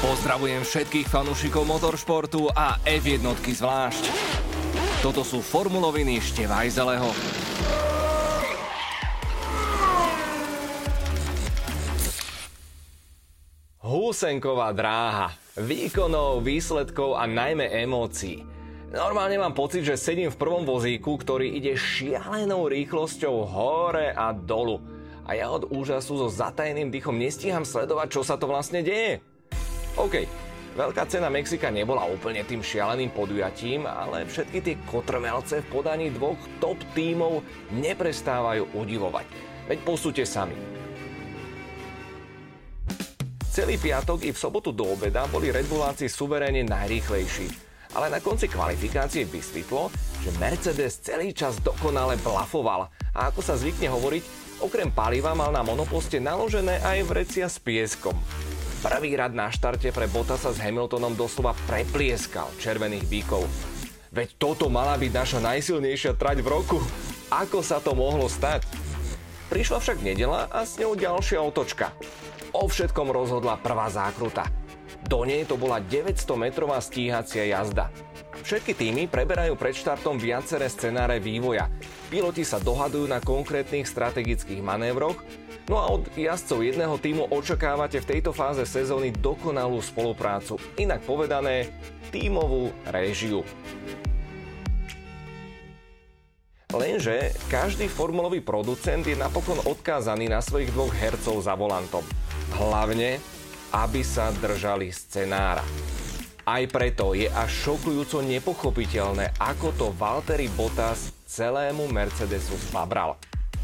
Pozdravujem všetkých fanúšikov motoršportu a F1 zvlášť. Toto sú formuloviny Števajzeleho. Húsenková dráha. Výkonov, výsledkov a najmä emócií. Normálne mám pocit, že sedím v prvom vozíku, ktorý ide šialenou rýchlosťou hore a dolu. A ja od úžasu so zatajeným dýchom nestíham sledovať, čo sa to vlastne deje. OK, Veľká cena Mexika nebola úplne tým šialeným podujatím, ale všetky tie kotrmelce v podaní dvoch top tímov neprestávajú udivovať. Veď posúďte sami. Celý piatok i v sobotu do obeda boli Red Bulláci suverénne najrýchlejší. Ale na konci kvalifikácie vysvetlo, že Mercedes celý čas dokonale blafoval. A ako sa zvykne hovoriť, okrem paliva mal na monoposte naložené aj vrecia s pieskom. Prvý rad na štarte pre Bottasa s Hamiltonom doslova preplieskal červených bíkov. Veď toto mala byť naša najsilnejšia trať v roku. Ako sa to mohlo stať? Prišla však nedela a s ňou ďalšia otočka. O všetkom rozhodla prvá zákruta. Do nej to bola 900-metrová stíhacia jazda. Všetky týmy preberajú pred štartom viaceré scenáre vývoja. Piloti sa dohadujú na konkrétnych strategických manévroch, No a od jazdcov jedného týmu očakávate v tejto fáze sezóny dokonalú spoluprácu, inak povedané tímovú réžiu. Lenže každý formulový producent je napokon odkázaný na svojich dvoch hercov za volantom. Hlavne, aby sa držali scenára. Aj preto je až šokujúco nepochopiteľné, ako to Valtteri Bottas celému Mercedesu zbabral.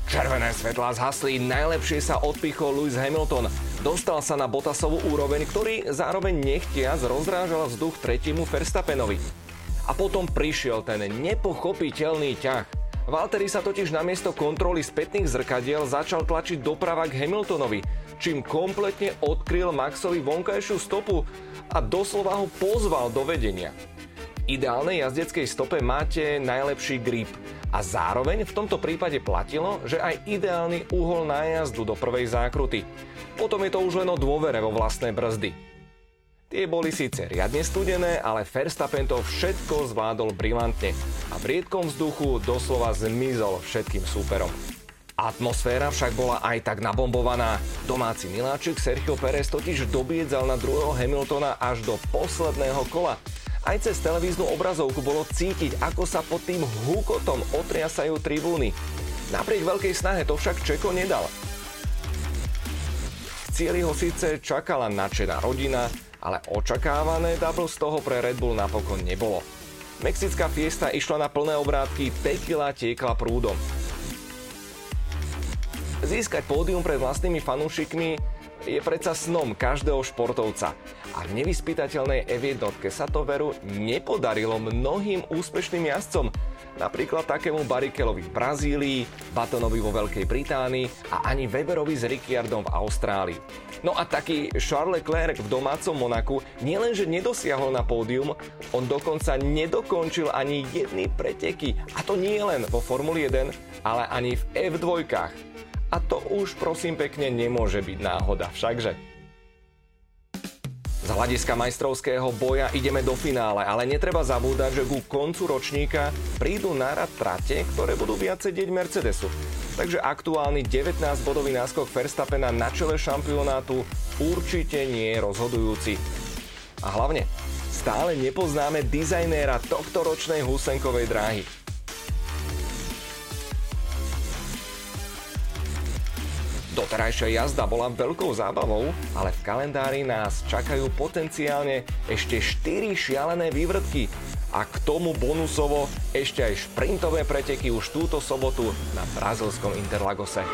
Červené svetlá zhasli, najlepšie sa odpichol Lewis Hamilton. Dostal sa na Bottasovú úroveň, ktorý zároveň nechtiac rozrážal vzduch tretiemu Verstappenovi. A potom prišiel ten nepochopiteľný ťah. Valtteri sa totiž namiesto kontroly spätných zrkadiel začal tlačiť doprava k Hamiltonovi, čím kompletne odkryl Maxovi vonkajšiu stopu a doslova ho pozval do vedenia. V ideálnej jazdeckej stope máte najlepší grip – a zároveň v tomto prípade platilo, že aj ideálny úhol nájazdu do prvej zákruty. Potom je to už len o dôvere vo vlastné brzdy. Tie boli síce riadne studené, ale Verstappen to všetko zvládol brilantne a v riedkom vzduchu doslova zmizol všetkým súperom. Atmosféra však bola aj tak nabombovaná. Domáci miláčik Sergio Perez totiž dobiedzal na druhého Hamiltona až do posledného kola aj cez televíznu obrazovku bolo cítiť, ako sa pod tým hukotom otriasajú tribúny. Napriek veľkej snahe to však Čeko nedal. V cieli ho síce čakala nadšená rodina, ale očakávané double z toho pre Red Bull napokon nebolo. Mexická fiesta išla na plné obrátky, tequila tiekla prúdom. Získať pódium pred vlastnými fanúšikmi je predsa snom každého športovca. A v nevyspytateľnej F1 sa to veru nepodarilo mnohým úspešným jazdcom, napríklad takému Barikelovi v Brazílii, Batonovi vo Veľkej Británii a ani Weberovi s Ricciardom v Austrálii. No a taký Charles Leclerc v domácom Monaku nielenže nedosiahol na pódium, on dokonca nedokončil ani jedny preteky. A to nie len vo Formuli 1, ale ani v F2. A to už prosím pekne nemôže byť náhoda, všakže. Z hľadiska majstrovského boja ideme do finále, ale netreba zabúdať, že ku koncu ročníka prídu na rad trate, ktoré budú viac sedieť Mercedesu. Takže aktuálny 19-bodový náskok Verstappena na čele šampionátu určite nie je rozhodujúci. A hlavne, stále nepoznáme dizajnéra tohto ročnej Husenkovej dráhy. Doterajšia jazda bola veľkou zábavou, ale v kalendári nás čakajú potenciálne ešte 4 šialené vývrtky a k tomu bonusovo ešte aj šprintové preteky už túto sobotu na brazilskom Interlagose.